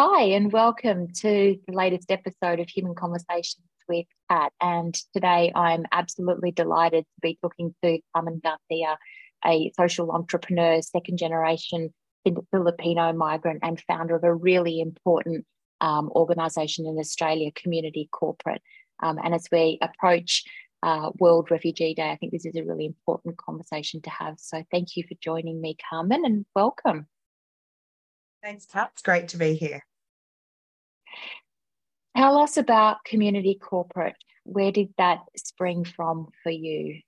Hi, and welcome to the latest episode of Human Conversations with Kat. And today I'm absolutely delighted to be talking to Carmen Garcia, a social entrepreneur, second generation Filipino migrant, and founder of a really important um, organisation in Australia, Community Corporate. Um, and as we approach uh, World Refugee Day, I think this is a really important conversation to have. So thank you for joining me, Carmen, and welcome. Thanks, Kat. It's great to be here. Tell us about Community Corporate. Where did that spring from for you?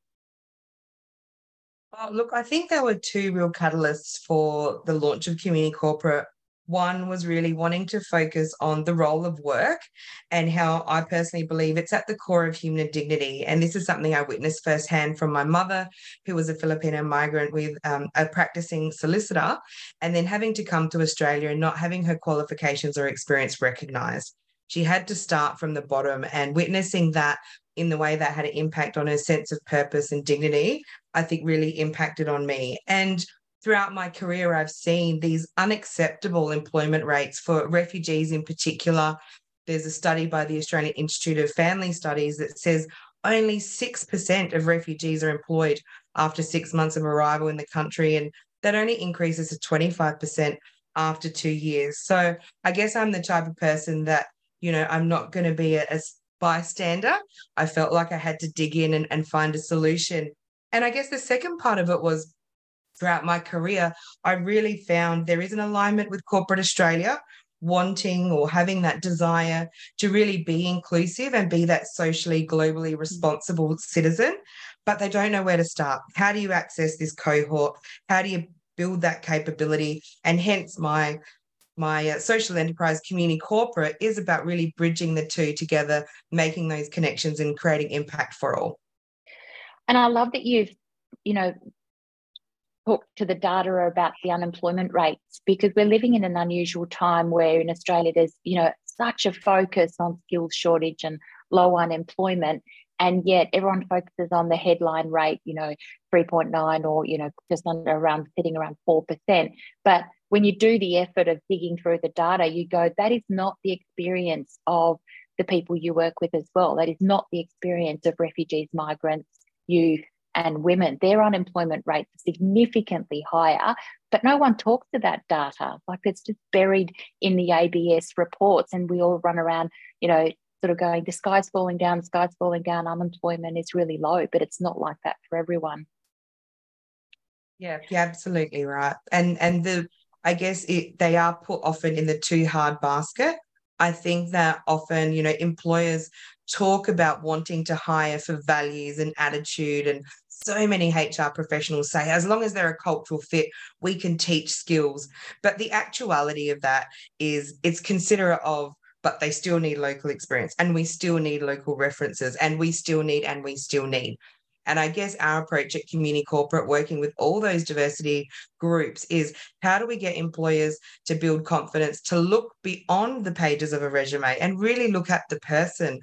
Well, look, I think there were two real catalysts for the launch of Community Corporate. One was really wanting to focus on the role of work and how I personally believe it's at the core of human dignity. And this is something I witnessed firsthand from my mother, who was a Filipino migrant with um, a practicing solicitor, and then having to come to Australia and not having her qualifications or experience recognized. She had to start from the bottom and witnessing that in the way that had an impact on her sense of purpose and dignity, I think really impacted on me. And throughout my career, I've seen these unacceptable employment rates for refugees in particular. There's a study by the Australian Institute of Family Studies that says only 6% of refugees are employed after six months of arrival in the country, and that only increases to 25% after two years. So I guess I'm the type of person that, you know, I'm not going to be a, a bystander. I felt like I had to dig in and, and find a solution. And I guess the second part of it was throughout my career, I really found there is an alignment with corporate Australia wanting or having that desire to really be inclusive and be that socially, globally responsible citizen, but they don't know where to start. How do you access this cohort? How do you build that capability? And hence my my uh, social enterprise community corporate is about really bridging the two together, making those connections and creating impact for all. And I love that you've, you know, talk to the data about the unemployment rates because we're living in an unusual time where in Australia there's you know such a focus on skills shortage and low unemployment and yet everyone focuses on the headline rate you know 3.9 or you know just under around sitting around 4% but when you do the effort of digging through the data you go that is not the experience of the people you work with as well. That is not the experience of refugees migrants youth and women, their unemployment rate is significantly higher, but no one talks to that data. Like it's just buried in the ABS reports, and we all run around, you know, sort of going, the sky's falling down, the sky's falling down, unemployment is really low, but it's not like that for everyone. Yeah, you're absolutely right. And and the I guess it, they are put often in the too hard basket. I think that often, you know, employers talk about wanting to hire for values and attitude and so many HR professionals say as long as they're a cultural fit, we can teach skills. But the actuality of that is it's considerate of, but they still need local experience and we still need local references and we still need and we still need. And I guess our approach at Community Corporate, working with all those diversity groups, is how do we get employers to build confidence to look beyond the pages of a resume and really look at the person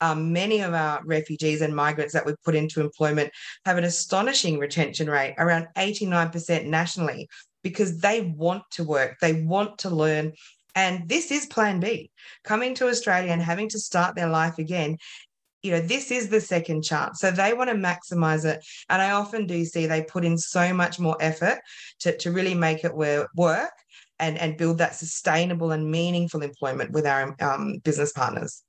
um, many of our refugees and migrants that we've put into employment have an astonishing retention rate, around 89% nationally, because they want to work, they want to learn. And this is plan B. Coming to Australia and having to start their life again you know this is the second chance so they want to maximize it and i often do see they put in so much more effort to, to really make it work and and build that sustainable and meaningful employment with our um, business partners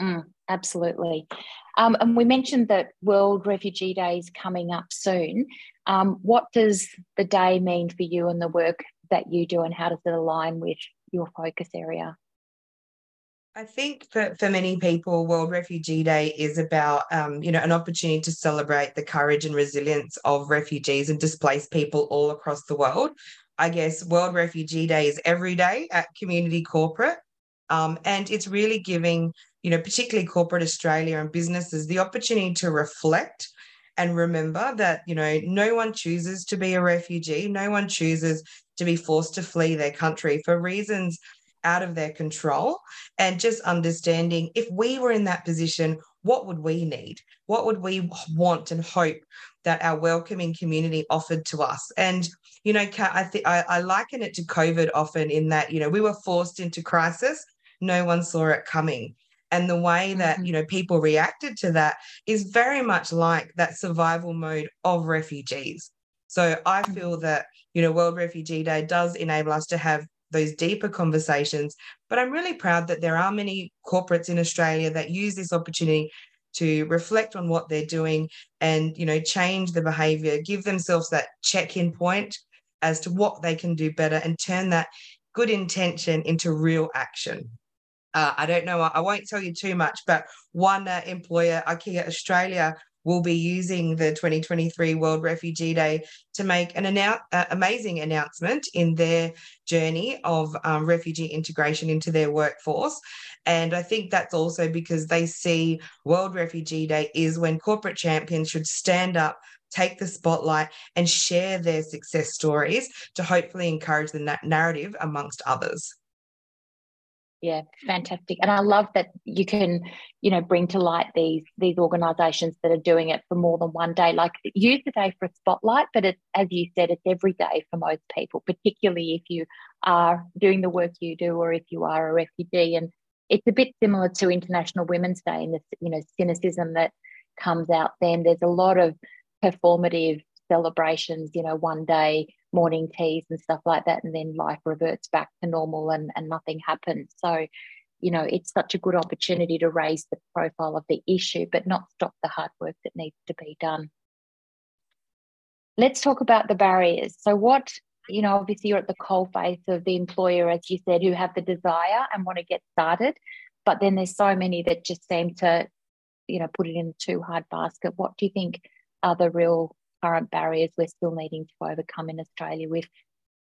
Mm, absolutely. Um, and we mentioned that World Refugee Day is coming up soon. Um, what does the day mean for you and the work that you do, and how does it align with your focus area? I think for, for many people, World Refugee Day is about, um, you know, an opportunity to celebrate the courage and resilience of refugees and displaced people all across the world. I guess World Refugee Day is every day at Community Corporate. Um, and it's really giving you know, particularly corporate Australia and businesses, the opportunity to reflect and remember that, you know, no one chooses to be a refugee, no one chooses to be forced to flee their country for reasons out of their control. And just understanding if we were in that position, what would we need? What would we want and hope that our welcoming community offered to us? And, you know, I, think I, I liken it to COVID often in that, you know, we were forced into crisis. No one saw it coming. And the way that, mm-hmm. you know, people reacted to that is very much like that survival mode of refugees. So I mm. feel that, you know, World Refugee Day does enable us to have those deeper conversations. But I'm really proud that there are many corporates in Australia that use this opportunity to reflect on what they're doing and you know change the behavior give themselves that check-in point as to what they can do better and turn that good intention into real action uh, i don't know i won't tell you too much but one uh, employer ikea australia will be using the 2023 World Refugee Day to make an annou- uh, amazing announcement in their journey of um, refugee integration into their workforce. And I think that's also because they see World Refugee Day is when corporate champions should stand up take the spotlight and share their success stories to hopefully encourage the na- narrative amongst others yeah fantastic. And i love that you can you know bring to light these these organizations that are doing it for more than one day. Like use the day for a spotlight but it's as you said it's every day for most people particularly if you are doing the work you do or if you are a refugee. And it's a bit similar to international women's day and this you know cynicism that comes out then. There's a lot of performative celebrations you know one day morning teas and stuff like that and then life reverts back to normal and, and nothing happens. So you know it's such a good opportunity to raise the profile of the issue but not stop the hard work that needs to be done. Let's talk about the barriers. So what you know obviously you're at the coal face of the employer as you said who have the desire and want to get started but then there's so many that just seem to you know put it in a too hard basket. What do you think are the real current barriers we're still needing to overcome in Australia with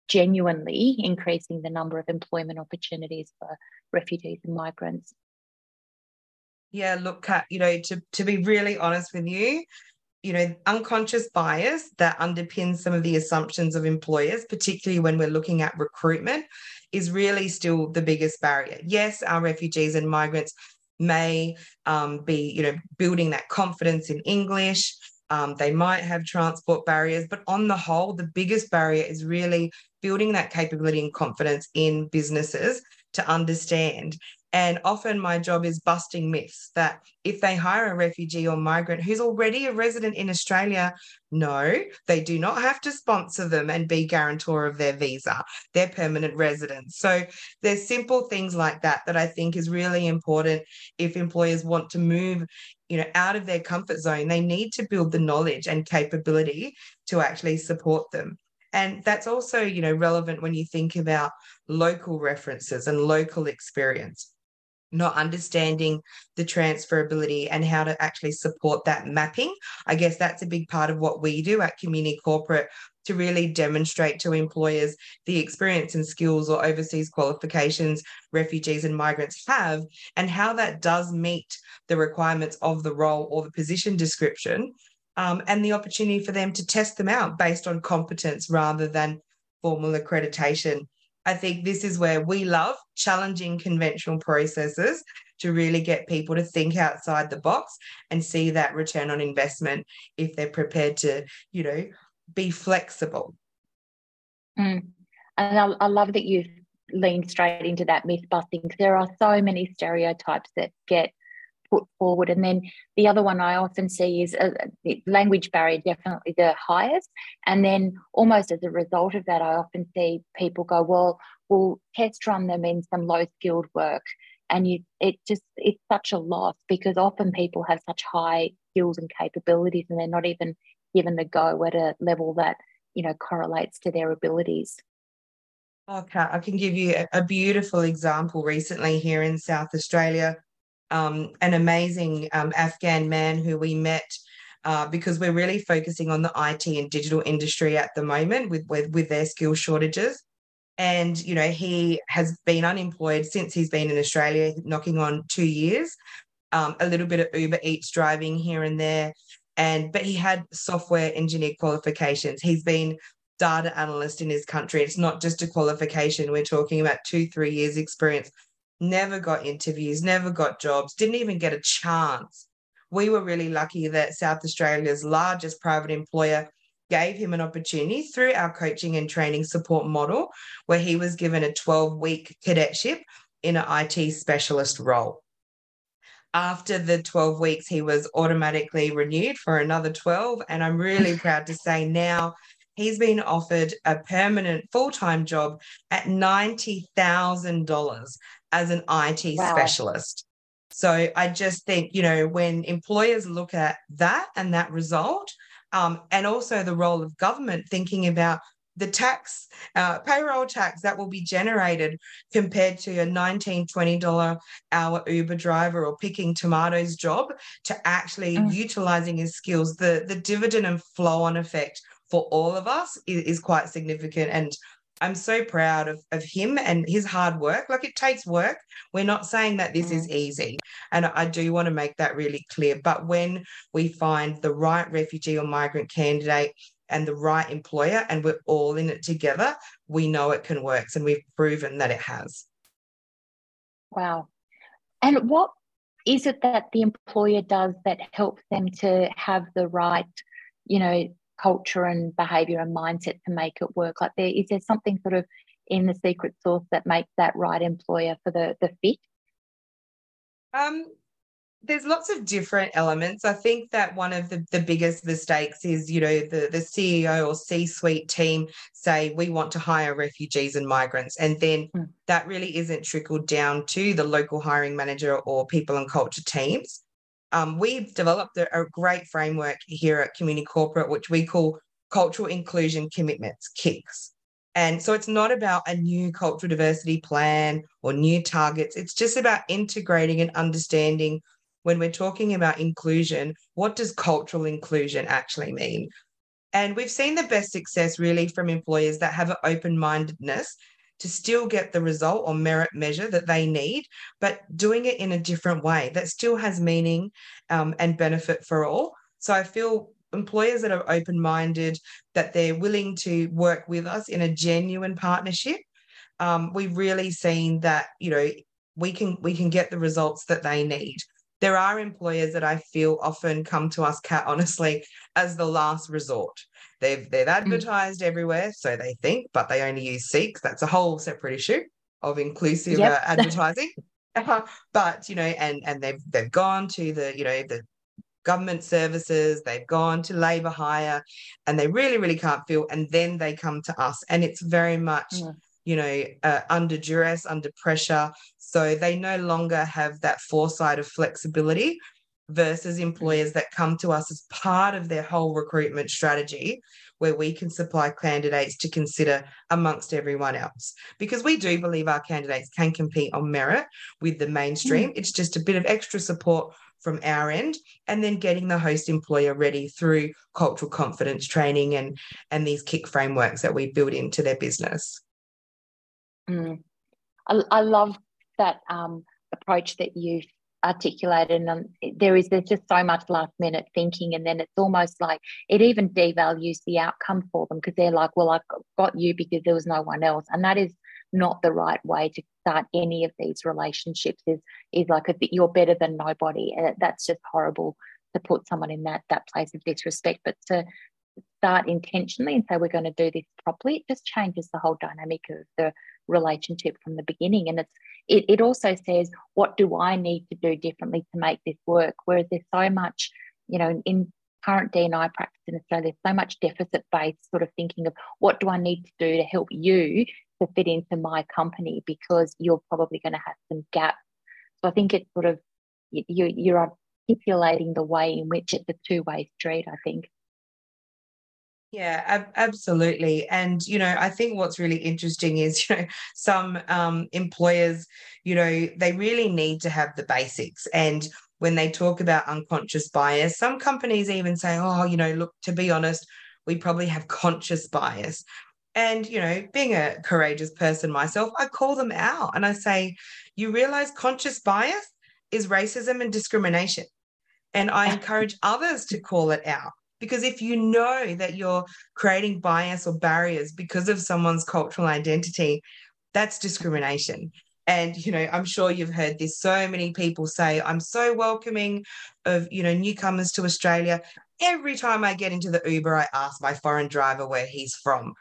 genuinely increasing the number of employment opportunities for refugees and migrants. Yeah, look, Kat, you know, to, to be really honest with you, you know, unconscious bias that underpins some of the assumptions of employers, particularly when we're looking at recruitment, is really still the biggest barrier. Yes, our refugees and migrants may um, be, you know, building that confidence in English, um, they might have transport barriers, but on the whole, the biggest barrier is really building that capability and confidence in businesses to understand and often my job is busting myths that if they hire a refugee or migrant who's already a resident in Australia, no, they do not have to sponsor them and be guarantor of their visa. They're permanent residents. So there's simple things like that that I think is really important if employers want to move you know out of their comfort zone they need to build the knowledge and capability to actually support them and that's also you know relevant when you think about local references and local experience not understanding the transferability and how to actually support that mapping. I guess that's a big part of what we do at Community Corporate to really demonstrate to employers the experience and skills or overseas qualifications refugees and migrants have and how that does meet the requirements of the role or the position description um, and the opportunity for them to test them out based on competence rather than formal accreditation. I think this is where we love challenging conventional processes to really get people to think outside the box and see that return on investment if they're prepared to, you know, be flexible. Mm. And I, I love that you've leaned straight into that myth busting because there are so many stereotypes that get put forward. And then the other one I often see is a, the language barrier, definitely the highest. And then almost as a result of that, I often see people go, well, we'll test run them in some low skilled work. And you, it just, it's such a loss because often people have such high skills and capabilities and they're not even given the go at a level that, you know, correlates to their abilities. Okay, I can give you a, beautiful example recently here in South Australia um, an amazing um, Afghan man who we met uh, because we're really focusing on the IT and digital industry at the moment with, with, with their skill shortages. And you know he has been unemployed since he's been in Australia, knocking on two years. Um, a little bit of Uber Eats driving here and there, and but he had software engineer qualifications. He's been data analyst in his country. It's not just a qualification. We're talking about two, three years experience never got interviews, never got jobs, didn't even get a chance we were really lucky that South Australia's largest private employer gave him an opportunity through our coaching and training support model, where he was given a 12 week cadetship in an IT specialist role. After the 12 weeks, he was automatically renewed for another 12. And I'm really proud to say now he's been offered a permanent full time job at $90,000 as an IT wow. specialist. So I just think, you know, when employers look at that and that result, um, and also the role of government thinking about the tax, uh, payroll tax that will be generated compared to a $19, $20 hour Uber driver or picking tomatoes job to actually mm. utilizing his skills, the, the dividend and flow on effect for all of us is, is quite significant. And I'm so proud of, of him and his hard work. Like it takes work. We're not saying that this mm. is easy. And I do want to make that really clear. But when we find the right refugee or migrant candidate and the right employer and we're all in it together, we know it can work. And we've proven that it has. Wow. And what is it that the employer does that helps them to have the right, you know, culture and behavior and mindset to make it work? Like there is there something sort of in the secret sauce that makes that right employer for the the fit? Um, there's lots of different elements. I think that one of the, the biggest mistakes is, you know, the, the CEO or C suite team say, we want to hire refugees and migrants. And then mm. that really isn't trickled down to the local hiring manager or people and culture teams. Um, we've developed a, a great framework here at Community Corporate, which we call Cultural Inclusion Commitments, KICS. And so it's not about a new cultural diversity plan or new targets. It's just about integrating and understanding when we're talking about inclusion, what does cultural inclusion actually mean? And we've seen the best success really from employers that have an open mindedness to still get the result or merit measure that they need, but doing it in a different way that still has meaning um, and benefit for all. So I feel employers that are open minded, that they're willing to work with us in a genuine partnership. Um, we've really seen that you know we can we can get the results that they need there are employers that I feel often come to us, Kat, honestly, as the last resort. They've they've mm. advertised mm. everywhere, so they think, but they only use Seeks. That's a whole separate issue of inclusive yep. uh, advertising. but you know, and and they've they've gone to the you know the government services, they've gone to labour hire, and they really really can't feel, and then they come to us, and it's very much. Mm you know, uh, under duress, under pressure. So they no longer have that foresight of flexibility versus employers that come to us as part of their whole recruitment strategy where we can supply candidates to consider amongst everyone else because we do believe our candidates can compete on merit with the mainstream mm. it's just a bit of extra support from our end and then getting the host employer ready through cultural confidence training and and these kick frameworks that we build into their business Mm. I, I, love that um, approach that you've articulated. And um, there is there's just so much last minute thinking, and then it's almost like it even devalues the outcome for them because they're like, "Well, I've got you because there was no one else," and that is not the right way to start any of these relationships. Is is like a, you're better than nobody, and that's just horrible to put someone in that that place of disrespect. But to start intentionally and say we're going to do this properly, it just changes the whole dynamic of the relationship from the beginning. And it's it, it also says, what do I need to do differently to make this work? Whereas there's so much, you know, in current D&I practice in Australia, there's so much deficit-based sort of thinking of what do I need to do to help you to fit into my company because you're probably going to have some gaps. So I think it's sort of you, you're articulating the way in which it's a two-way street, I think. Yeah, ab- absolutely. And, you know, I think what's really interesting is, you know, some um, employers, you know, they really need to have the basics. And when they talk about unconscious bias, some companies even say, oh, you know, look, to be honest, we probably have conscious bias. And, you know, being a courageous person myself, I call them out and I say, you realize conscious bias is racism and discrimination. And I encourage others to call it out because if you know that you're creating bias or barriers because of someone's cultural identity, that's discrimination. And, you know, I'm sure you've heard this. So many people say, I'm so welcoming of, you know, newcomers to Australia. Every time I get into the Uber, I ask my foreign driver where he's from.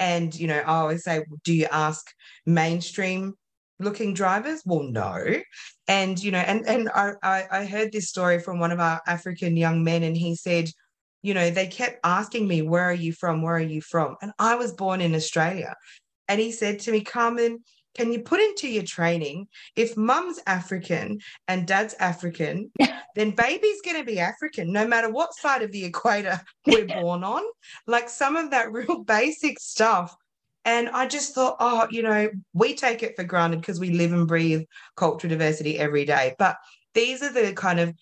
And, you know, I always say, do you ask mainstream looking drivers? Well, no. And, you know, and, and I, I heard this story from one of our African young men, and he said, you know, they kept asking me, where are you from? Where are you from? And I was born in Australia. And he said to me, Carmen, can you put into your training if mum's African and dad's African, then baby's going to be African no matter what side of the equator we're born on? Like some of that real basic stuff. And I just thought, oh, you know, we take it for granted because we live and breathe cultural diversity every day. But these are the kind of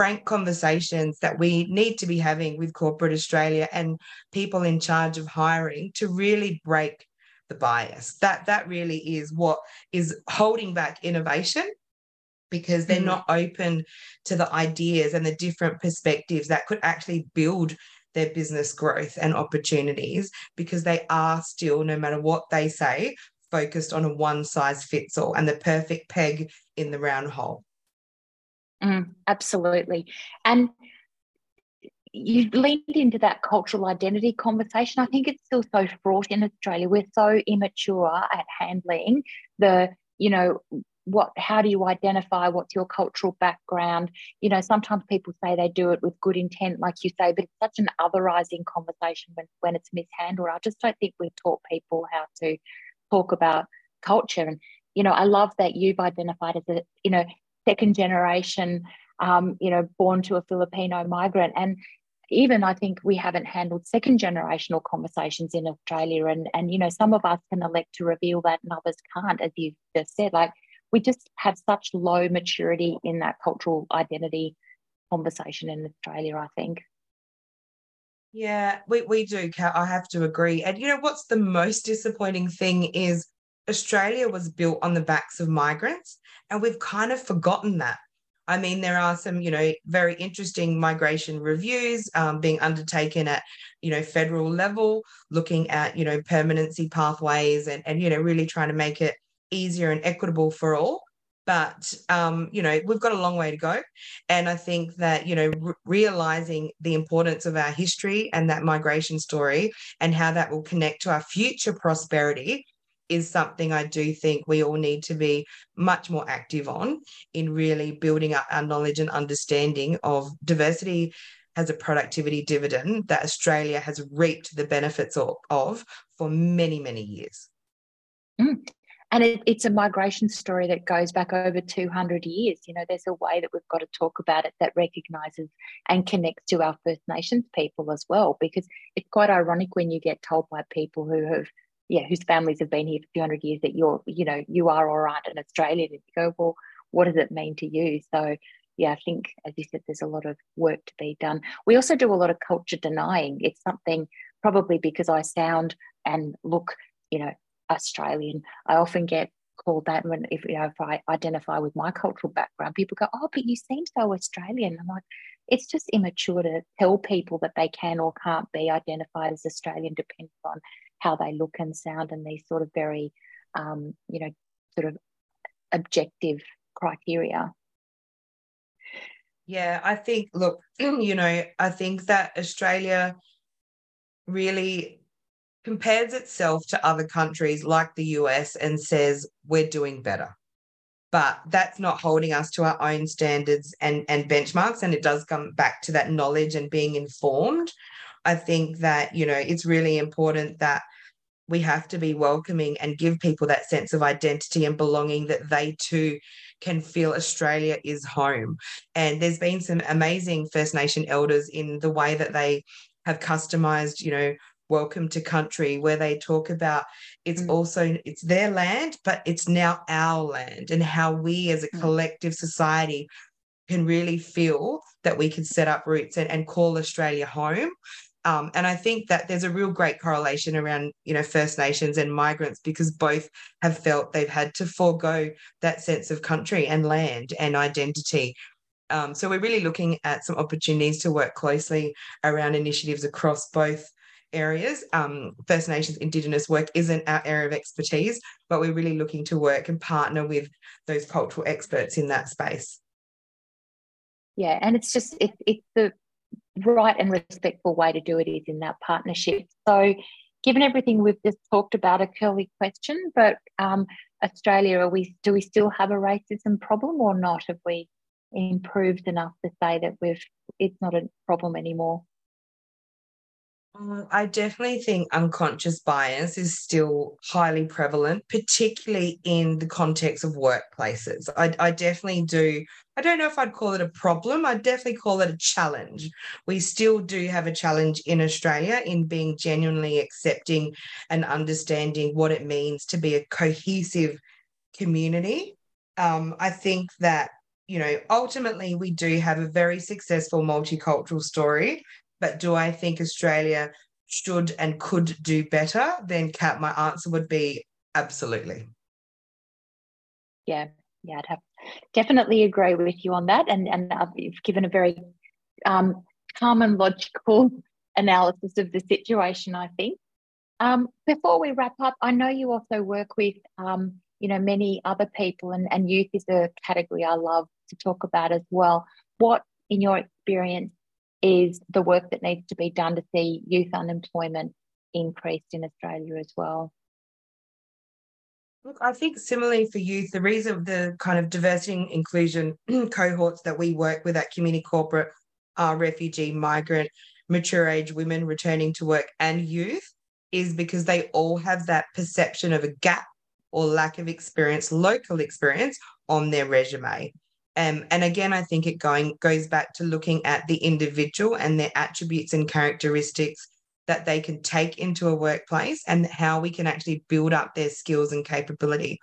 frank conversations that we need to be having with corporate Australia and people in charge of hiring to really break the bias. That that really is what is holding back innovation because they're mm-hmm. not open to the ideas and the different perspectives that could actually build their business growth and opportunities because they are still no matter what they say focused on a one size fits all and the perfect peg in the round hole. Mm, absolutely. And you leaned into that cultural identity conversation. I think it's still so fraught in Australia. We're so immature at handling the, you know, what how do you identify what's your cultural background you know sometimes people say they do it with good intent like you say but it's such an otherizing conversation when, when it's mishandled i just don't think we've taught people how to talk about culture and you know i love that you've identified as a you know second generation um, you know born to a filipino migrant and even I think we haven't handled second generational conversations in Australia. And, and, you know, some of us can elect to reveal that and others can't, as you've just said. Like, we just have such low maturity in that cultural identity conversation in Australia, I think. Yeah, we, we do. I have to agree. And, you know, what's the most disappointing thing is Australia was built on the backs of migrants, and we've kind of forgotten that. I mean, there are some, you know, very interesting migration reviews um, being undertaken at, you know, federal level, looking at, you know, permanency pathways and, and, you know, really trying to make it easier and equitable for all. But, um, you know, we've got a long way to go. And I think that, you know, re- realizing the importance of our history and that migration story and how that will connect to our future prosperity is something I do think we all need to be much more active on in really building up our knowledge and understanding of diversity as a productivity dividend that Australia has reaped the benefits of, for many, many years. Mm. And it, it's a migration story that goes back over 200 years. You know, there's a way that we've got to talk about it that recognises and connects to our First Nations people as well, because it's quite ironic when you get told by people who have yeah, whose families have been here for 200 years that you're, you know, you are or aren't an Australian. And you go, well, what does it mean to you? So, yeah, I think, as you said, there's a lot of work to be done. We also do a lot of culture denying. It's something probably because I sound and look, you know, Australian. I often get called that when if you know if I identify with my cultural background, people go, "Oh, but you seem so Australian." I'm like, it's just immature to tell people that they can or can't be identified as Australian, depending on how they look and sound and these sort of very, um, you know, sort of objective criteria. Yeah, I think, look, you know, I think that Australia really compares itself to other countries like the US and says, we're doing better. But that's not holding us to our own standards and, and benchmarks. And it does come back to that knowledge and being informed. I think that, you know, it's really important that we have to be welcoming and give people that sense of identity and belonging that they too can feel Australia is home. And there's been some amazing First Nation elders in the way that they have customized, you know, welcome to country where they talk about it's mm. also it's their land but it's now our land and how we as a mm. collective society can really feel that we can set up roots and, and call australia home um, and I think that there's a real great correlation around, you know, First Nations and migrants because both have felt they've had to forego that sense of country and land and identity. Um, so we're really looking at some opportunities to work closely around initiatives across both areas. Um, First Nations Indigenous work isn't our area of expertise, but we're really looking to work and partner with those cultural experts in that space. Yeah, and it's just it, it's the right and respectful way to do it is in that partnership. So, given everything we've just talked about, a curly question, but um, Australia, we do we still have a racism problem or not? Have we improved enough to say that we've it's not a problem anymore? Uh, I definitely think unconscious bias is still highly prevalent, particularly in the context of workplaces. I, I, definitely do. I don't know if I'd call it a problem. I'd definitely call it a challenge. We still do have a challenge in Australia in being genuinely accepting and understanding what it means to be a cohesive community. Um, I think that you know, ultimately, we do have a very successful multicultural story but do I think Australia should and could do better? Then, Kat, my answer would be absolutely. Yeah, yeah, I'd have definitely agree with you on that. And and you've given a very um, calm and logical analysis of the situation. I think. Um, before we wrap up, I know you also work with um, you know many other people, and and youth is a category I love to talk about as well. What, in your experience, is the work that needs to be done to see youth unemployment increased in Australia as well. Look, I think similarly for youth, the reason the kind of diversity and inclusion cohorts that we work with at Community Corporate are refugee, migrant, mature age women returning to work and youth is because they all have that perception of a gap or lack of experience, local experience on their resume. Um, and again, I think it going goes back to looking at the individual and their attributes and characteristics that they can take into a workplace and how we can actually build up their skills and capability.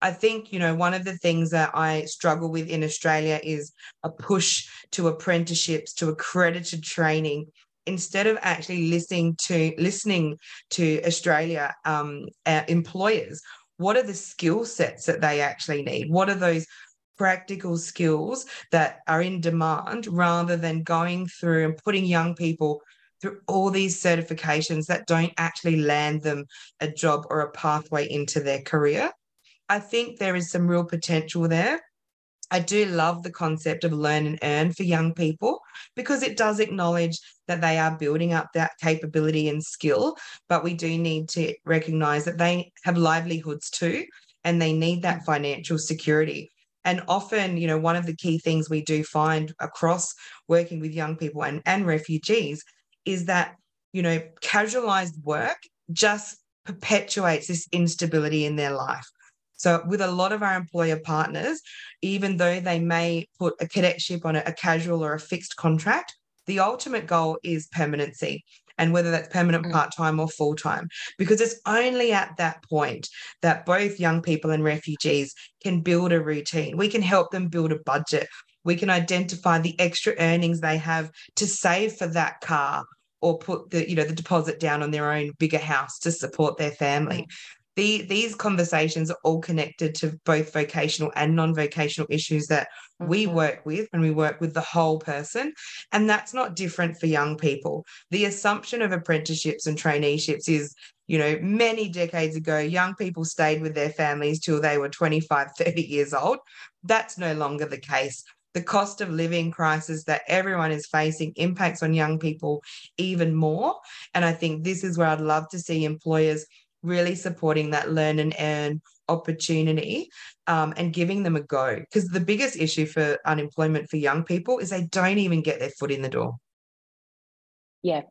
I think, you know, one of the things that I struggle with in Australia is a push to apprenticeships, to accredited training, instead of actually listening to listening to Australia um, uh, employers. What are the skill sets that they actually need? What are those practical skills that are in demand rather than going through and putting young people through all these certifications that don't actually land them a job or a pathway into their career. I think there is some real potential there. I do love the concept of learn and earn for young people because it does acknowledge that they are building up that capability and skill, but we do need to recognize that they have livelihoods too and they need that financial security. And often, you know, one of the key things we do find across working with young people and, and refugees is that, you know, casualized work just perpetuates this instability in their life. So, with a lot of our employer partners, even though they may put a cadetship on a, a casual or a fixed contract, the ultimate goal is permanency and whether that's permanent mm. part time or full time. Because it's only at that point that both young people and refugees can build a routine. We can help them build a budget. We can identify the extra earnings they have to save for that car or put the you know the deposit down on their own bigger house to support their family. The, these conversations are all connected to both vocational and non-vocational issues that mm-hmm. we work with and we work with the whole person and that's not different for young people. The assumption of apprenticeships and traineeships is you know many decades ago young people stayed with their families till they were 25 30 years old. That's no longer the case. The cost of living crisis that everyone is facing impacts on young people even more and i think this is where i'd love to see employers really supporting that learn and earn opportunity um, and giving them a go. Because the biggest issue for unemployment for young people is they don't even get their foot in the door. Yeah.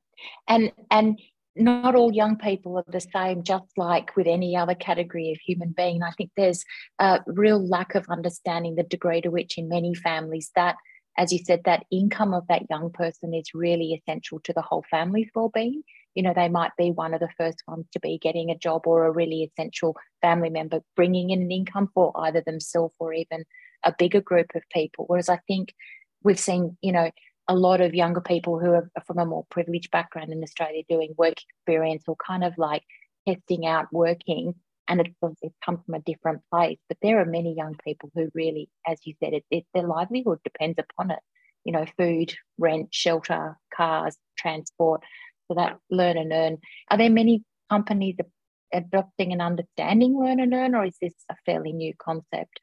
And and not all young people are the same, just like with any other category of human being. I think there's a real lack of understanding the degree to which, in many families, that, as you said, that income of that young person is really essential to the whole family's well-being you know they might be one of the first ones to be getting a job or a really essential family member bringing in an income for either themselves or even a bigger group of people. Whereas i think we've seen you know a lot of younger people who are from a more privileged background in australia doing work experience or kind of like testing out working and it, it's come from a different place. But there are many young people who really as you said it, it, their livelihood depends upon it. You know food rent shelter cars transport So that learn and earn. Are there many companies adopting and understanding learn and earn, or is this a fairly new concept?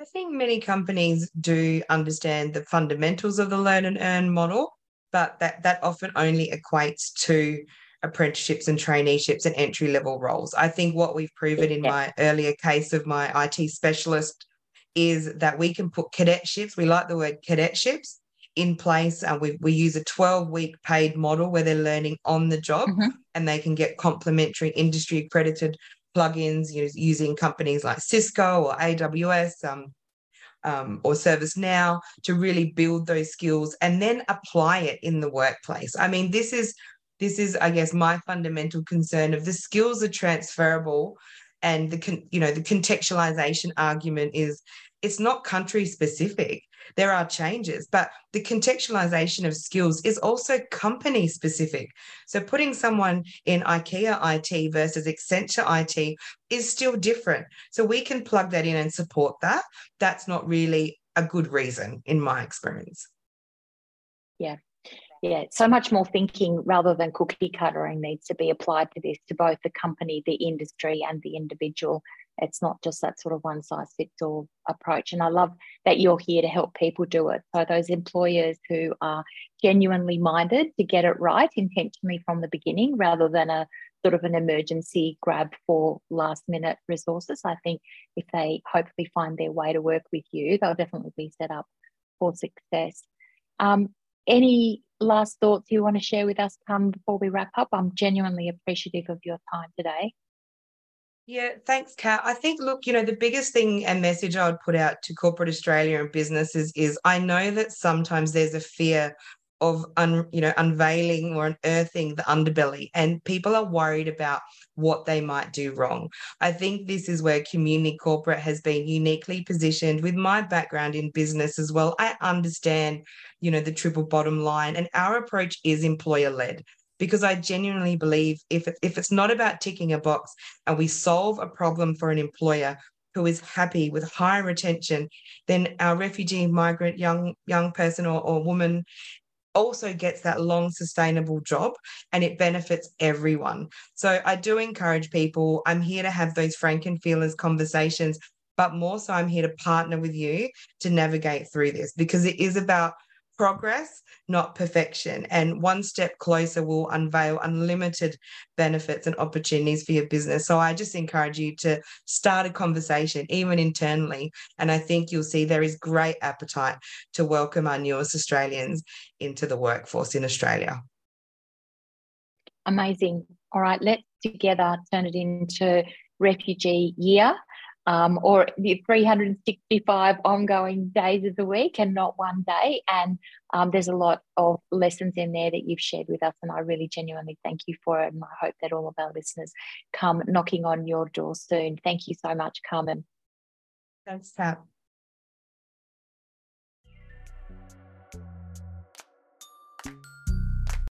I think many companies do understand the fundamentals of the learn and earn model, but that, that often only equates to apprenticeships and traineeships and entry level roles. I think what we've proven in my earlier case of my IT specialist is that we can put cadetships, we like the word cadetships, in place. And we, we use a 12 week paid model where they're learning on the job mm-hmm. and they can get complementary industry accredited plugins using companies like Cisco or AWS. Um, um, or ServiceNow to really build those skills and then apply it in the workplace. I mean, this is this is, I guess, my fundamental concern of the skills are transferable, and the you know the contextualization argument is it's not country specific there are changes, but the contextualization of skills is also company specific. So putting someone in IKEA IT versus Accenture IT is still different. So we can plug that in and support that. That's not really a good reason in my experience. Yeah. Yeah, so much more thinking rather than cookie cuttering needs to be applied to this to both the company, the industry, and the individual it's not just that sort of one size fits all approach. And I love that you're here to help people do it. So, those employers who are genuinely minded to get it right intentionally from the beginning rather than a sort of an emergency grab for last minute resources, I think if they hopefully find their way to work with you, they'll definitely be set up for success. Um, any last thoughts you want to share with us, Come before we wrap up? I'm genuinely appreciative of your time today. Yeah, thanks, Kat. I think, look, you know, the biggest thing and message I would put out to corporate Australia and businesses is I know that sometimes there's a fear of un, you know unveiling or unearthing the underbelly and people are worried about what they might do wrong. I think this is where community corporate has been uniquely positioned. With my background in business as well i understand you know the triple bottom line and our approach is employer led because I genuinely believe if, if it's not about ticking a box and we solve a problem for an employer who is happy with high retention, then our refugee, migrant, young young person or, or woman also gets that long sustainable job and it benefits everyone. So I do encourage people. I'm here to have those frank and fearless conversations, but more so I'm here to partner with you to navigate through this because it is about progress, not perfection. And one step closer will unveil unlimited benefits and opportunities for your business. So I just encourage you to start a conversation, even internally. And I think you'll see there is great appetite to welcome our newest Australians into the workforce in Australia. Amazing. All right, let's together turn it into refugee year um, or the 365 ongoing days of the week and not one day. And um, there's a lot of lessons in there that you've shared with us. And I really genuinely thank you for it. And I hope that all of our listeners come knocking on your door soon. Thank you so much, Carmen. Thanks, Kat.